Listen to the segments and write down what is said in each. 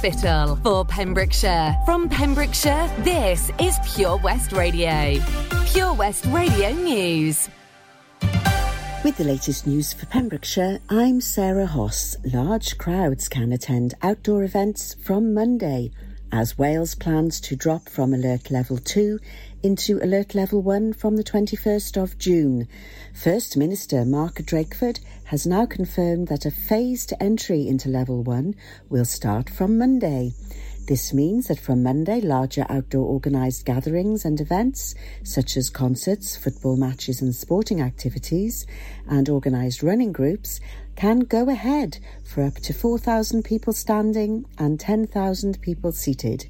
Spittal for Pembrokeshire. From Pembrokeshire, this is Pure West Radio. Pure West Radio News. With the latest news for Pembrokeshire, I'm Sarah Hoss. Large crowds can attend outdoor events from Monday as Wales plans to drop from Alert Level 2 into Alert Level 1 from the 21st of June. First Minister Mark Drakeford has now confirmed that a phased entry into Level 1 will start from Monday. This means that from Monday, larger outdoor organised gatherings and events, such as concerts, football matches, and sporting activities, and organised running groups, can go ahead for up to 4,000 people standing and 10,000 people seated.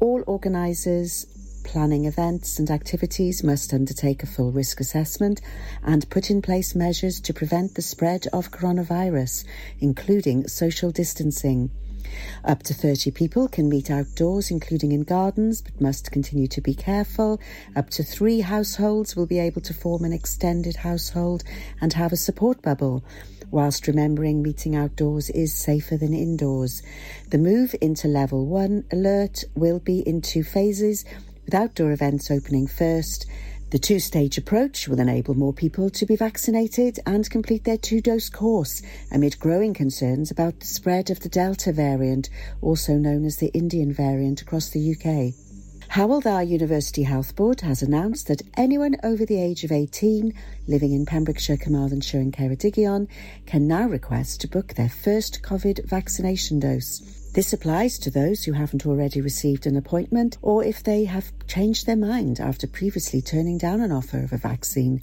All organisers planning events and activities must undertake a full risk assessment and put in place measures to prevent the spread of coronavirus, including social distancing. Up to 30 people can meet outdoors, including in gardens, but must continue to be careful. Up to three households will be able to form an extended household and have a support bubble whilst remembering meeting outdoors is safer than indoors. The move into level one alert will be in two phases, with outdoor events opening first. The two stage approach will enable more people to be vaccinated and complete their two dose course amid growing concerns about the spread of the Delta variant, also known as the Indian variant, across the UK. Hywel Dda University Health Board has announced that anyone over the age of 18 living in Pembrokeshire, Carmarthenshire and Ceredigion can now request to book their first COVID vaccination dose. This applies to those who haven't already received an appointment or if they have changed their mind after previously turning down an offer of a vaccine.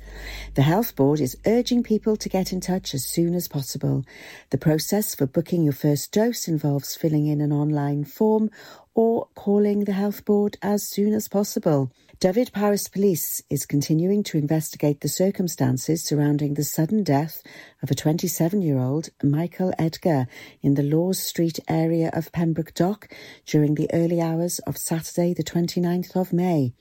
The Health Board is urging people to get in touch as soon as possible. The process for booking your first dose involves filling in an online form or calling the Health Board as soon as possible. Dyfed-Powys Police is continuing to investigate the circumstances surrounding the sudden death of a 27 year old Michael Edgar in the Laws Street area of Pembroke Dock during the early hours of Saturday, the 29th of May.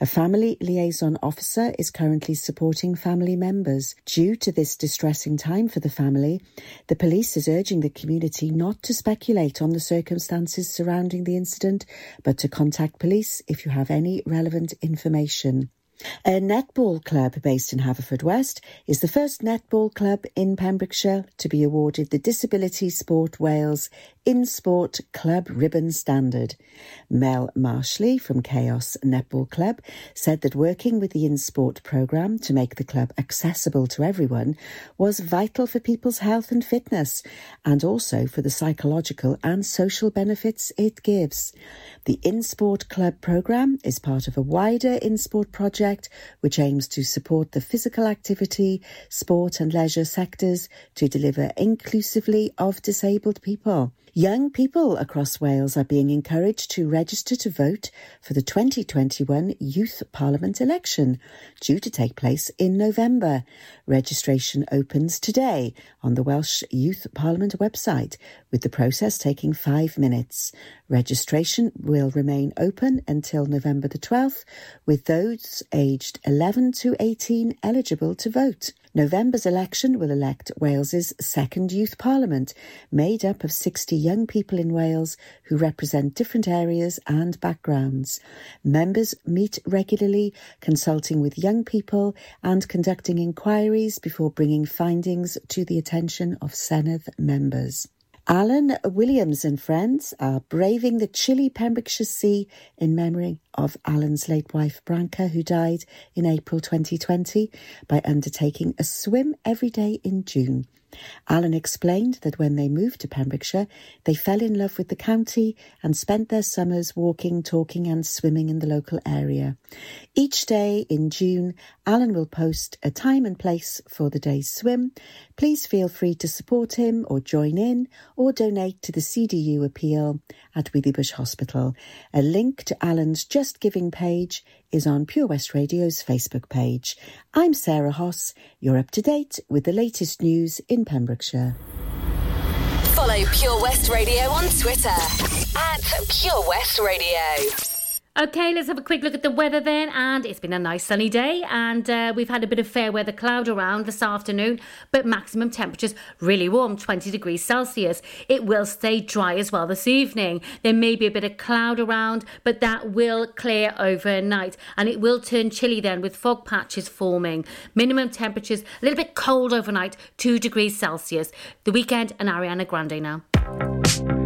A family liaison officer is currently supporting family members. Due to this distressing time for the family, the police is urging the community not to speculate on the circumstances surrounding the incident, but to contact police if you have any relevant information. A netball club based in Haverfordwest is the first netball club in Pembrokeshire to be awarded the Disability Sport Wales In Sport Club Ribbon Standard. Mel Marshley from Chaos Netball Club said that working with the In Sport programme to make the club accessible to everyone was vital for people's health and fitness and also for the psychological and social benefits it gives. The In Sport Club programme is part of a wider In Sport project which aims to support the physical activity, sport and leisure sectors to deliver inclusively of disabled people. Young people across Wales are being encouraged to register to vote for the 2021 Youth Parliament election, due to take place in November. Registration opens today on the Welsh Youth Parliament website, with the process taking five minutes. Registration will remain open until November the 12th, with those aged 11 to 18 eligible to vote. November's election will elect Wales's second youth parliament, made up of 60 young people in Wales who represent different areas and backgrounds. Members meet regularly, consulting with young people and conducting inquiries before bringing findings to the attention of Senedd members. Alan Williams and friends are braving the chilly Pembrokeshire Sea in memory of Alan's late wife Branca, who died in April 2020, by undertaking a swim every day in June. Alan explained that when they moved to Pembrokeshire, they fell in love with the county and spent their summers walking, talking, and swimming in the local area. Each day in June, Alan will post a time and place for the day's swim. Please feel free to support him or join in or donate to the CDU appeal at Withybush Hospital. A link to Alan's Just Giving page is on Pure West Radio's Facebook page. I'm Sarah Hoss. You're up to date with the latest news in Pembrokeshire. Follow Pure West Radio on Twitter at Pure West Radio. Okay, let's have a quick look at the weather then. And it's been a nice sunny day, and uh, we've had a bit of fair weather cloud around this afternoon, but maximum temperatures really warm 20 degrees Celsius. It will stay dry as well this evening. There may be a bit of cloud around, but that will clear overnight, and it will turn chilly then with fog patches forming. Minimum temperatures a little bit cold overnight, 2 degrees Celsius. The weekend and Ariana Grande now.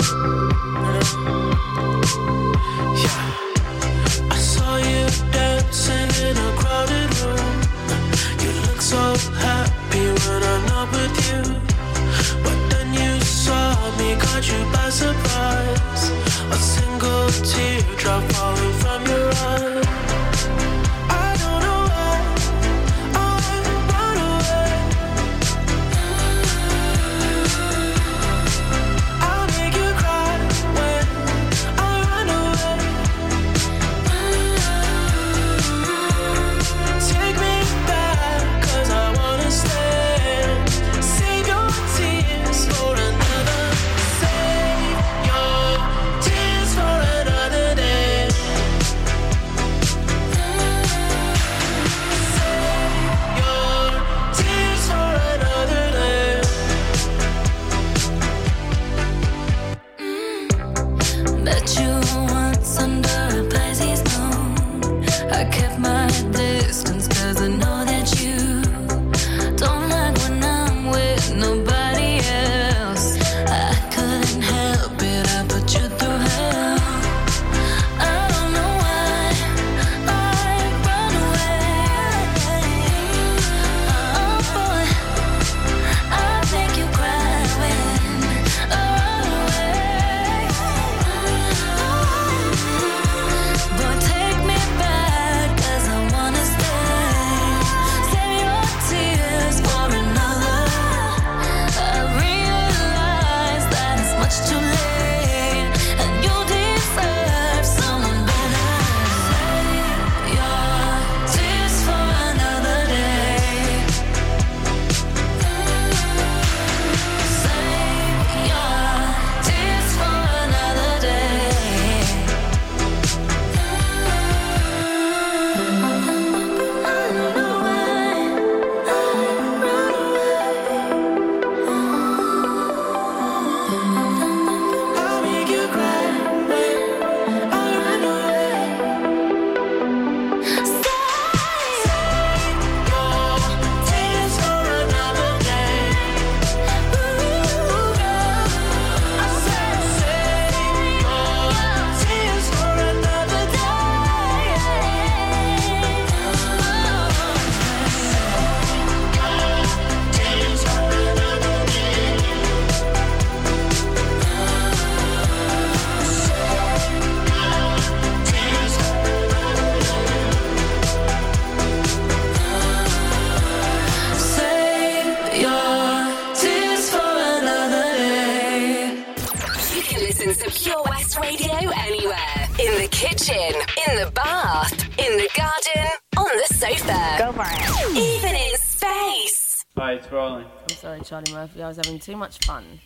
You I was having too much fun.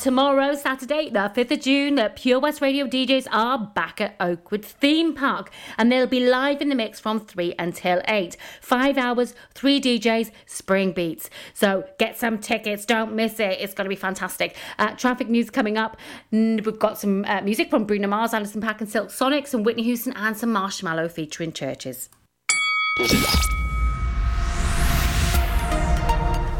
Tomorrow, Saturday, the 5th of June, the Pure West Radio DJs are back at Oakwood Theme Park and they'll be live in the mix from 3 until 8. Five hours, three DJs, spring beats. So get some tickets, don't miss it. It's going to be fantastic. Uh, traffic news coming up. We've got some uh, music from Bruno Mars, Anderson .Paak and Silk Sonic, some Whitney Houston, and some Marshmello featuring CHVRCHES.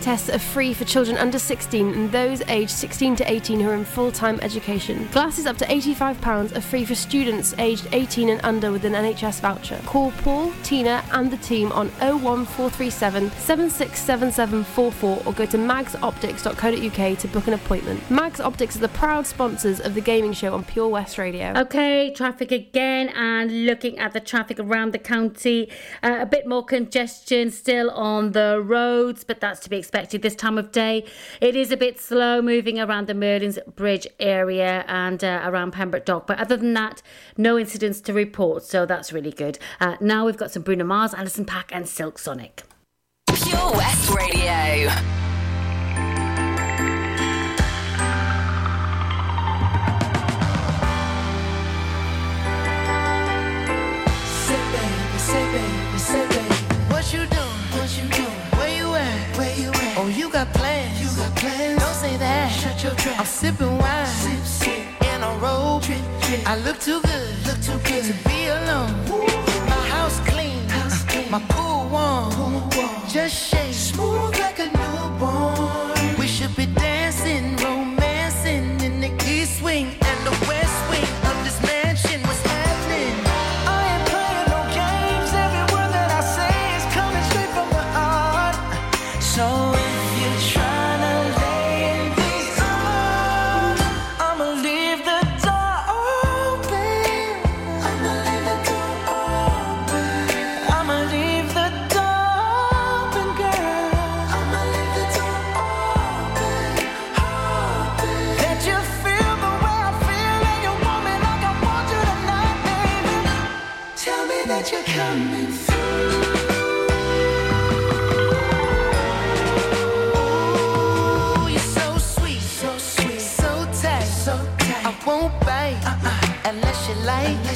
Tests are free for children under 16 and those aged 16 to 18 who are in full time education. Glasses up to £85 are free for students aged 18 and under with an NHS voucher. Call Paul, Tina, and the team on 01437 767744 or go to magsoptics.co.uk to book an appointment. Mags Optics are the proud sponsors of the gaming show on Pure West Radio. Okay, traffic again, and looking at the traffic around the county, uh, a bit more congestion still on the roads, but that's to be expected this time of day. It is a bit slow moving around the Merlin's Bridge area and uh, around Pembroke Dock, but other than that, no incidents to report, so that's really good. Uh, now we've got some Bruno Mars, Alison Pack, and Silk Sonic. Pure West Radio. I'm sipping wine. Sip, sip. In a robe. Drip, drip. I look too good. Look too good to be alone. My house clean. House clean. My pool warm. Pool warm. Just shake. Smooth like a newborn.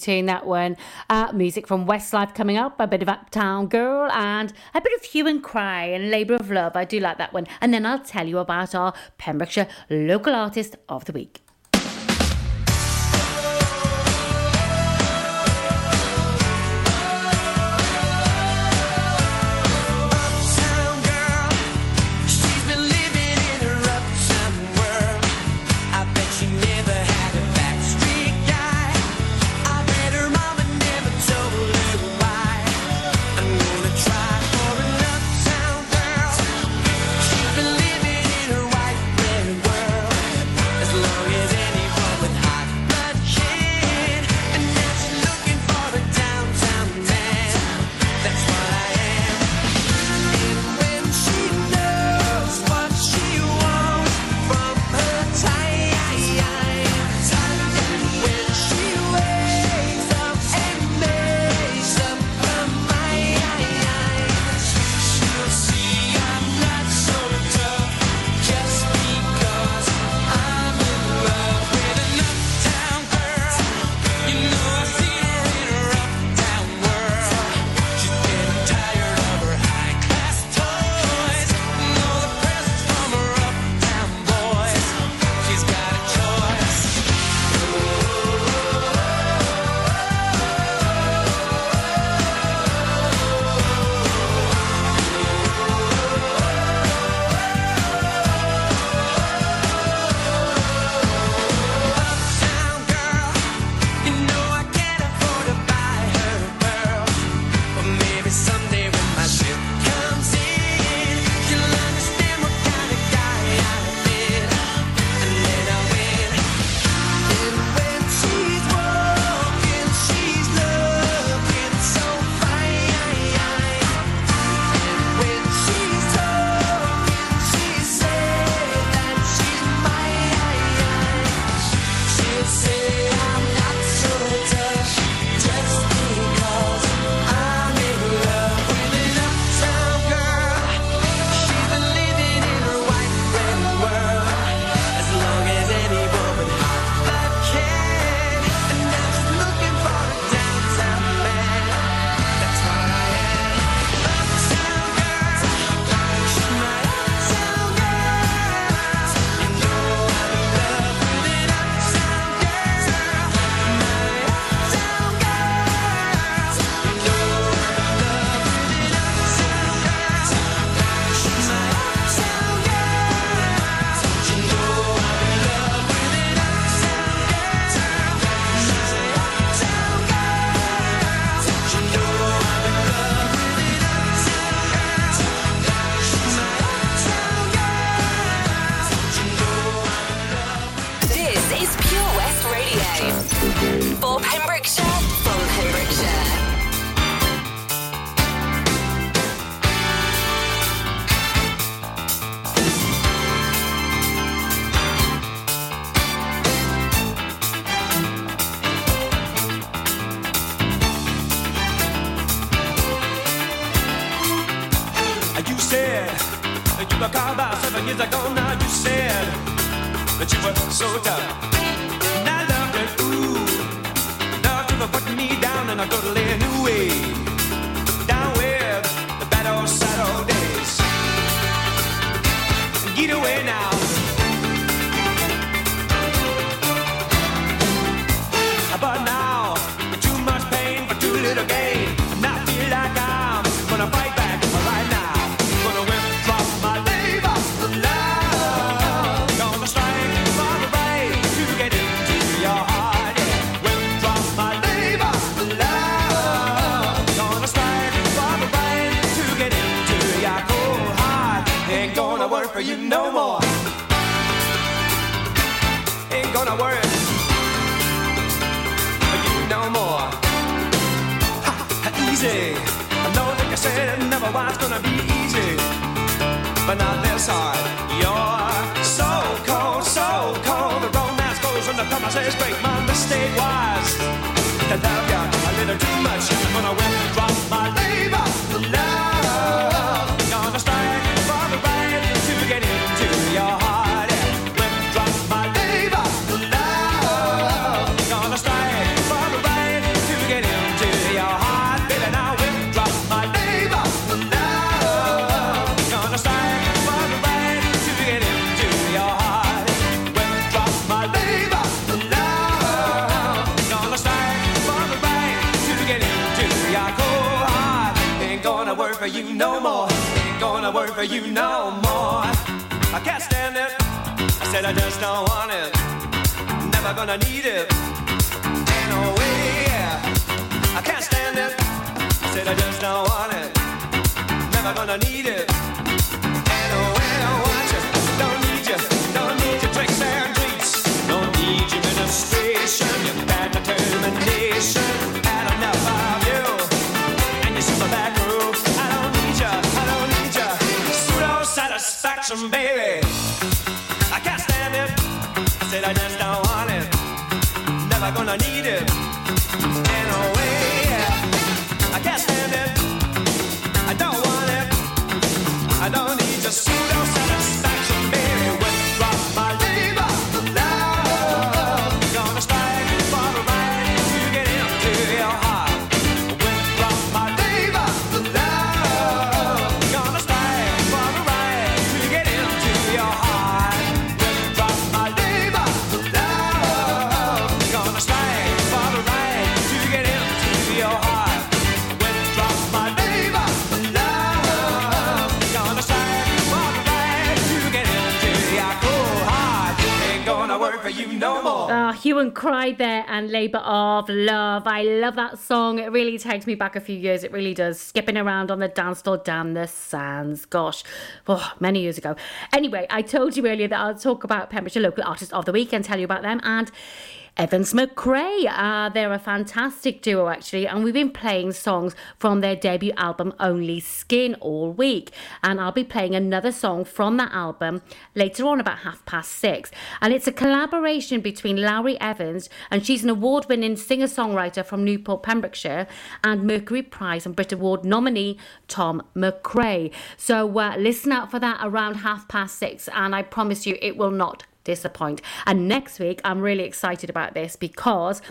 tune, that one. Uh, music from Westlife coming up, a bit of Uptown Girl, and a bit of Hue and Cry and Labour of Love. I do like that one. And then I'll tell you about our Pembrokeshire local artist of the week. Ain't gonna work for you no more. Ain't gonna work for you no more. Ha, ha, easy. I know, like I said, never was gonna be easy. But not this hard. You're so cold, so cold. The romance goes when the promises break. My mistake was to love you a little too much. I went and dropped my labor. For you no more. I can't stand it. I said I just don't want it. Never gonna need it. Ain't no way. I can't stand it. I said I just don't want it. Never gonna need it. Ain't no way I want you. Don't need you. Don't need your tricks and treats. Don't need your administration. Your bad determination. Satisfaction, baby. I can't stand it. I said I just don't want it. Never gonna need it. Cry there and Labour of Love. I love that song. It really takes me back a few years. It really does. Skipping around on the dance floor down the sands. Gosh, oh, many years ago. Anyway, I told you earlier that I'll talk about Pembrokeshire Local Artist of the Week and tell you about them. And Evans McRae. Uh, they're a fantastic duo, actually, and we've been playing songs from their debut album, Only Skin, all week. And I'll be playing another song from that album later on, about half past six. And it's a collaboration between Lowri Evans, and she's an award winning singer songwriter from Newport, Pembrokeshire, and Mercury Prize and Brit Award nominee Tom McRae. So uh, listen out for that around half past six, and I promise you it will not disappoint. And next week, I'm really excited about this because.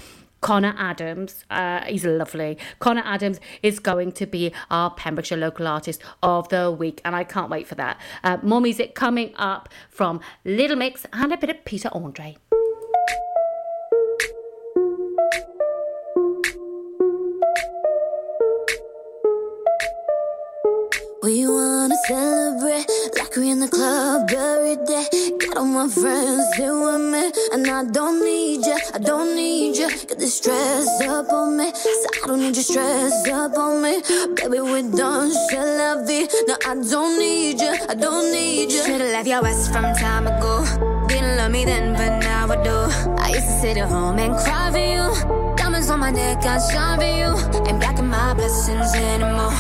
Connor Adams, uh, he's lovely. Connor Adams is going to be our Pembrokeshire Local Artist of the Week, and I can't wait for that. Uh, more music coming up from Little Mix and a bit of Peter Andre. We wanna celebrate like we in the club every day. Got all my friends here with me, and I don't need ya, I don't need ya. Get this stress up on me, so I don't need your stress up on me. Baby, we're done, shall la vie. No, I don't need ya, I don't need ya. Should've left your ass from time ago. Didn't love me then, but now I do. I used to sit at home and cry for you. On my neck, I shine for you. Ain't blocking my blessings anymore.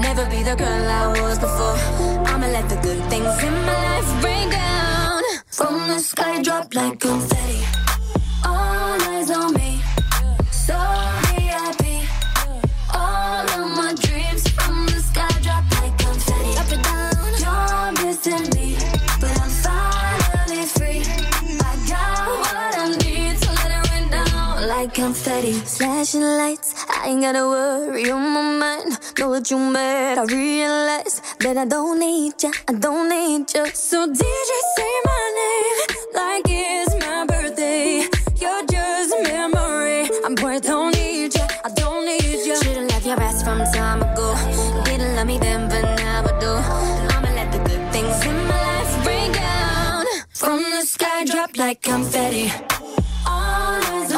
Never be the girl I was before. I'ma let the good things in my life rain down. From the sky, drop like confetti. All eyes on me. Like. Flashing lights, I ain't gotta worry on my mind. Know what you made, I realize that I don't need ya, I don't need ya. So DJ say my name like it's my birthday. You're just a memory. I'm boy, don't need ya, I don't need ya. Should've left your ass from time ago. Didn't love me then, but now I do. I'ma let the good things in my life rain down. From the sky, drop like confetti. All eyes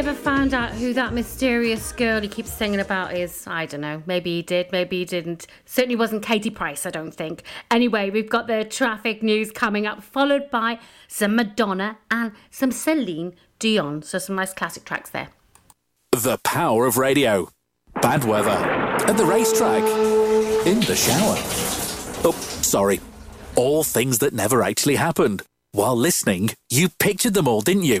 ever found out who that mysterious girl he keeps singing about is. I don't know. Maybe he did, maybe he didn't. Certainly wasn't Katie Price, I don't think. Anyway, we've got the traffic news coming up, followed by some Madonna and some Celine Dion. So some nice classic tracks there. The power of radio. Bad weather. At the racetrack. In the shower. Oh, sorry. All things that never actually happened. While listening, you pictured them all, didn't you?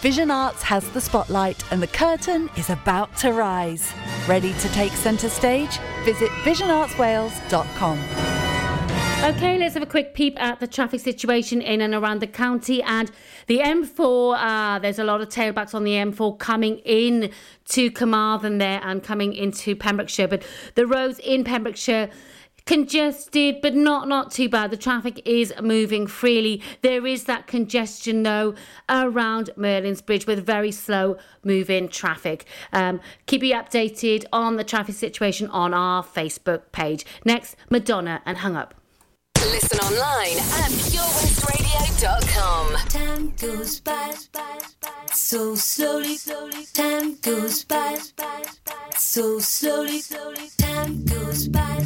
Vision Arts has the spotlight and the curtain is about to rise. Ready to take centre stage? Visit visionartswales.com. Okay, let's have a quick peep at the traffic situation in and around the county. And the M4, uh, there's a lot of tailbacks on the M4 coming in to Carmarthen there and coming into Pembrokeshire. But the roads in Pembrokeshire congested but not not too bad the traffic is moving freely there is that congestion though around merlin's bridge with very slow moving traffic um, keep you updated on the traffic situation on our facebook page next madonna and hung up Listen online at purewestradio.com. Time goes by so slowly. Time goes by so slowly. Time goes by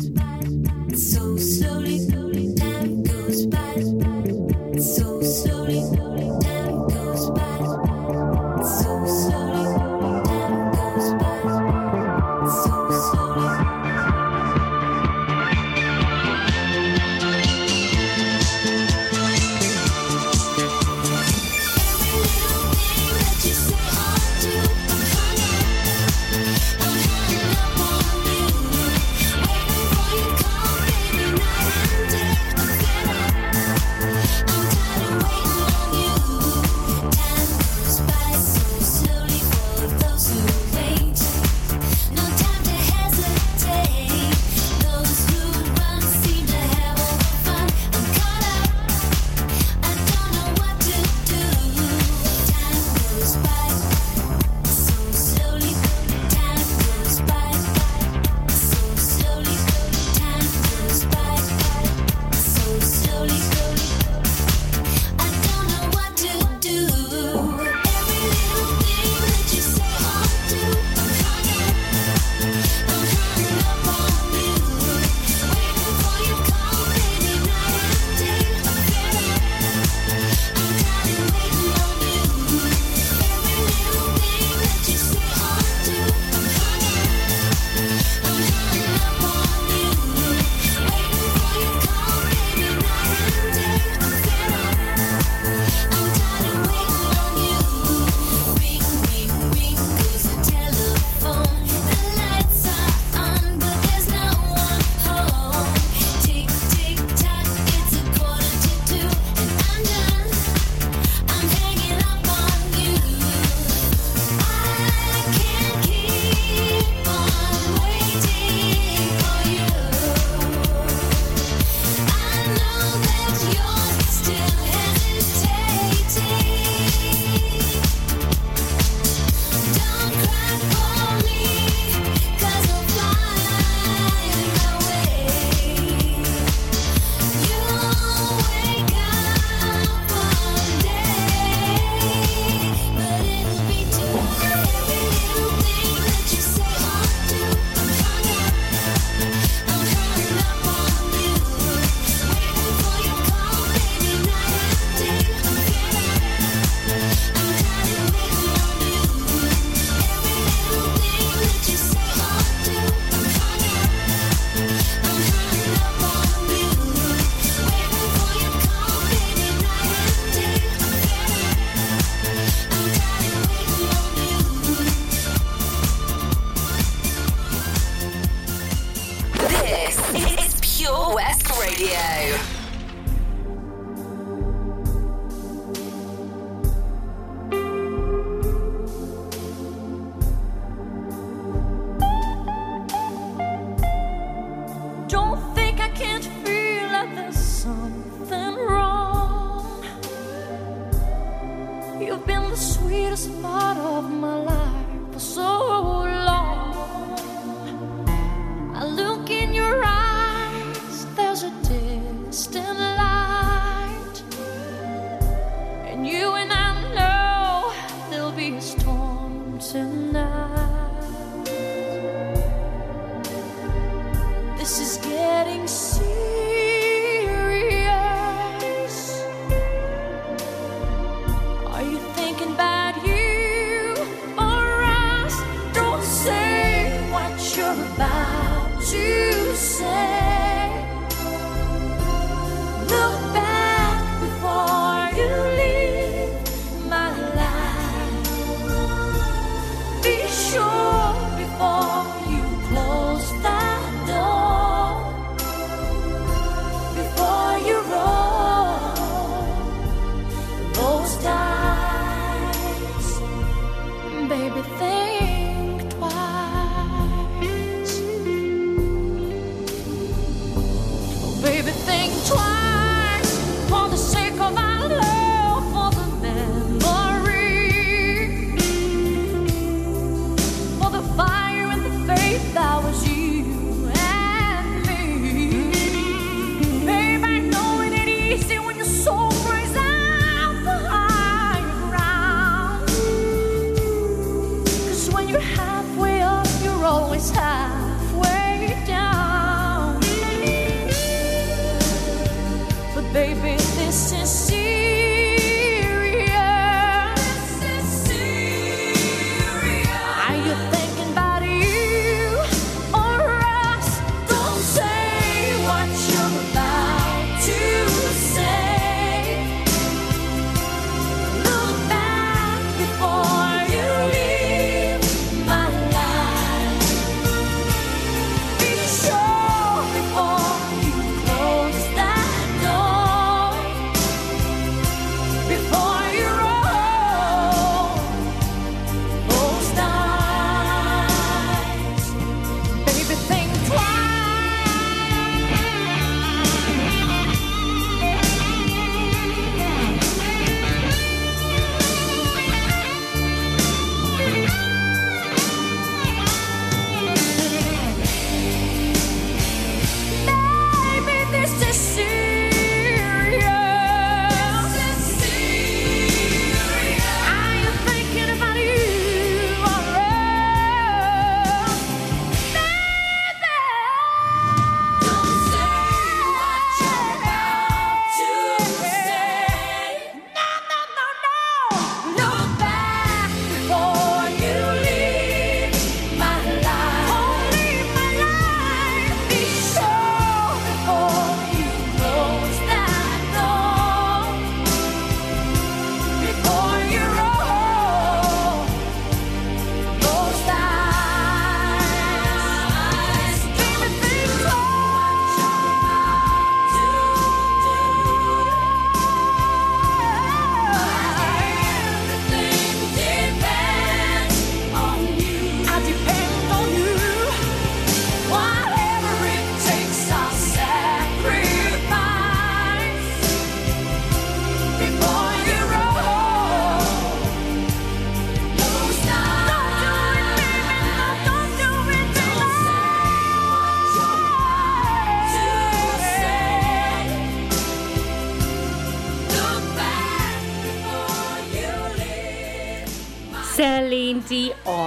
baby, this is serious.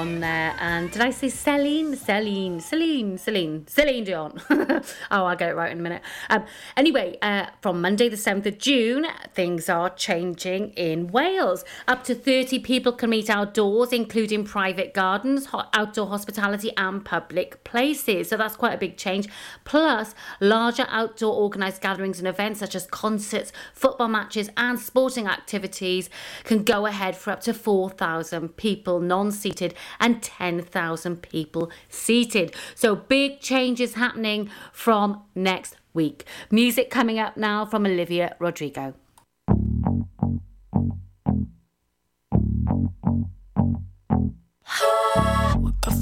Dion there. And did I say Celine? Celine, Celine, Celine, Celine Dion. oh, I'll get it right in a minute. Um, anyway, uh, from Monday, the 7th of June, things are changing in Wales. Up to 30 people can meet outdoors, including private gardens, outdoor hospitality, and public places. So that's quite a big change. Plus, larger outdoor organised gatherings and events such as concerts, football matches, and sporting activities can go ahead for up to 4,000 people non seated and 10,000 people seated. So, big changes happening from next week. Music coming up now from Olivia Rodrigo.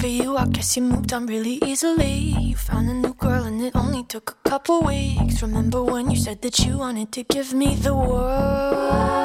For you, I guess you moved on really easily. You found a new girl and it only took a couple weeks. Remember when you said that you wanted to give me the world?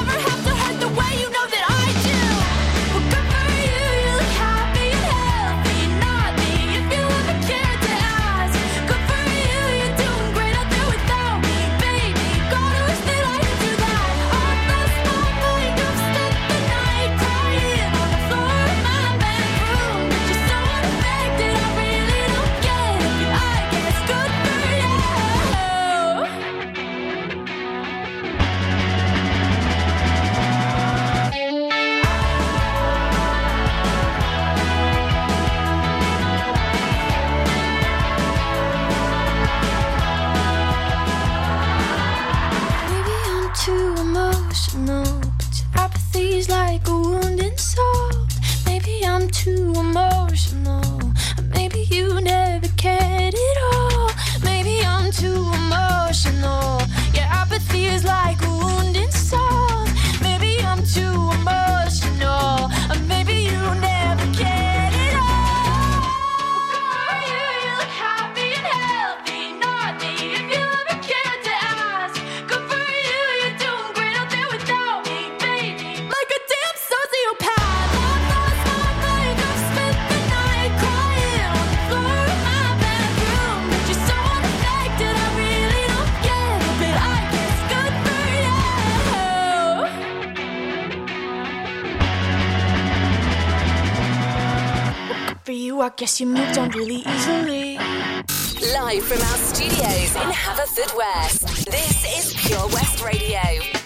I guess you moved on really easily. Live from our studios in Haverfordwest, this is Pure West Radio.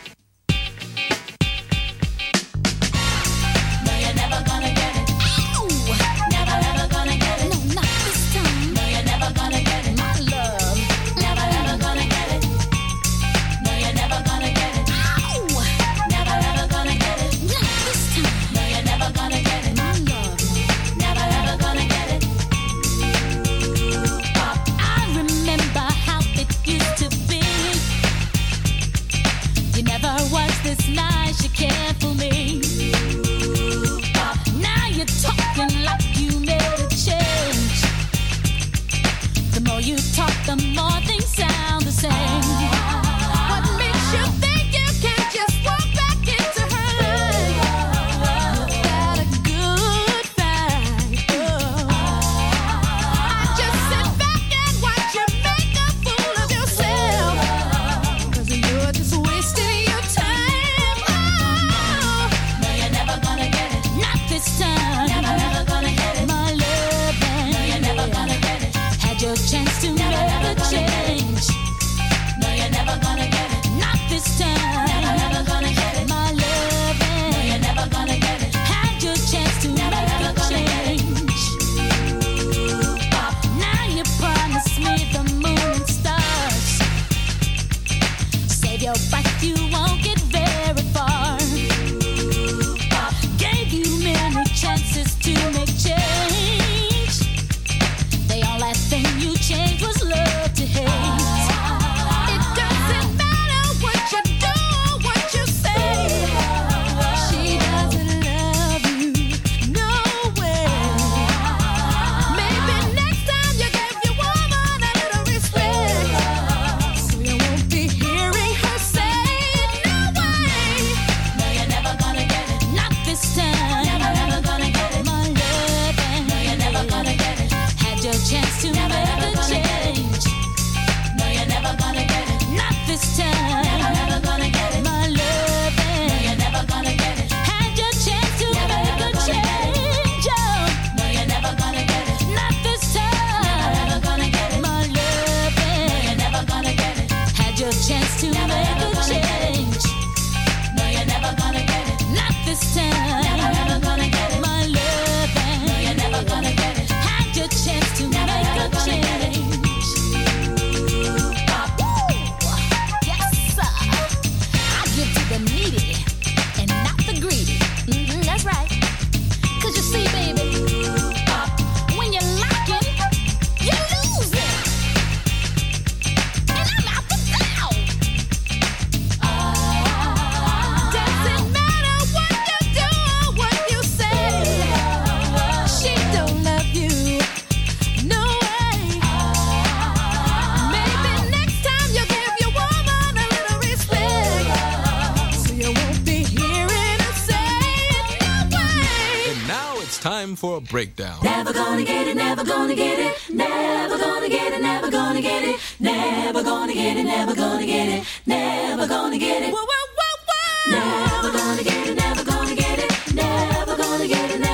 it's time for a breakdown. Never gonna get it, never gonna get it, never gonna get it, never gonna get it, never gonna get it, never gonna get it, never gonna get it. Whoa, whoa, whoa, whoa! Never gonna get it, never gonna get it, never gonna get it.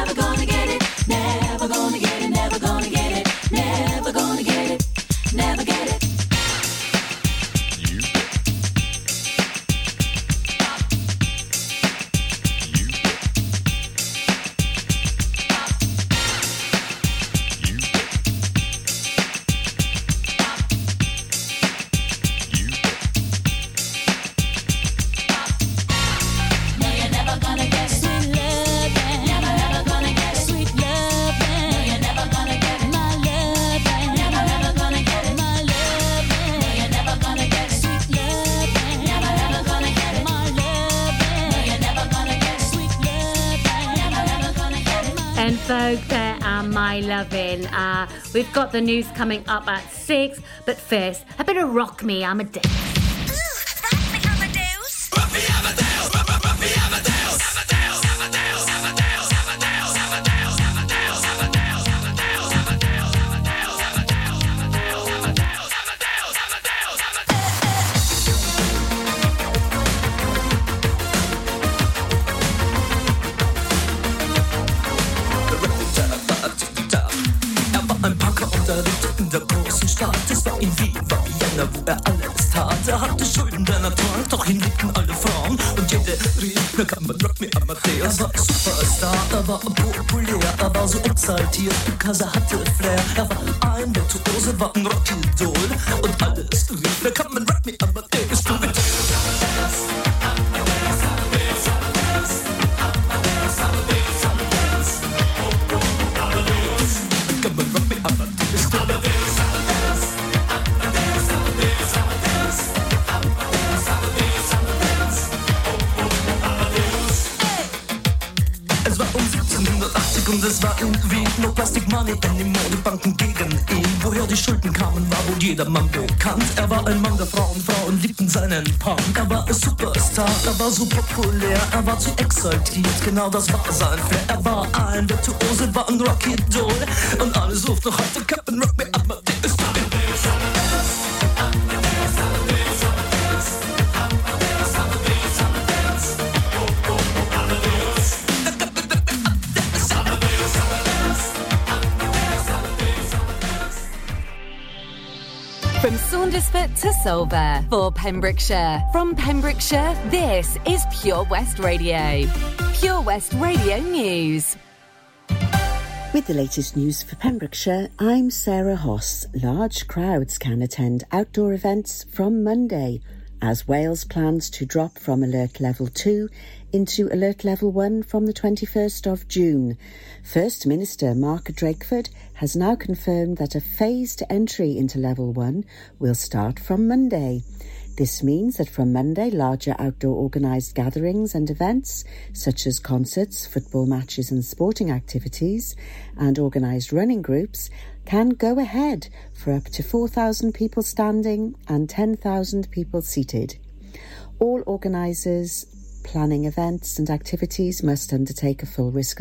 We've got the news coming up at six, but first, a bit of Rock Me Amadeus. War populär, er war so exaltiert, er hatte Flair. Er war ein Virtuose, war ein Rockidol. Und alles rief, na kann man jedermann bekannt. Er war ein Mann der Frauen, Frauen liebten seinen Punk. Er war ein Superstar, er war so populär Er war zu exaltiert, genau das war sein Flair. Er war ein Virtuose, war ein Rocky Doll. Und alle suchten heute Captain Rock to Solva for Pembrokeshire. From Pembrokeshire, this is Pure West Radio. Pure West Radio News. With the latest news for Pembrokeshire, I'm Sarah Hoss. Large crowds can attend outdoor events from Monday as Wales plans to drop from Alert Level 2 into Alert Level 1 from the 21st of June. First Minister Mark Drakeford has now confirmed that a phased entry into Level 1 will start from Monday. This means that from Monday, larger outdoor organised gatherings and events, such as concerts, football matches, and sporting activities, and organised running groups, can go ahead for up to 4,000 people standing and 10,000 people seated. All organisers planning events and activities must undertake a full risk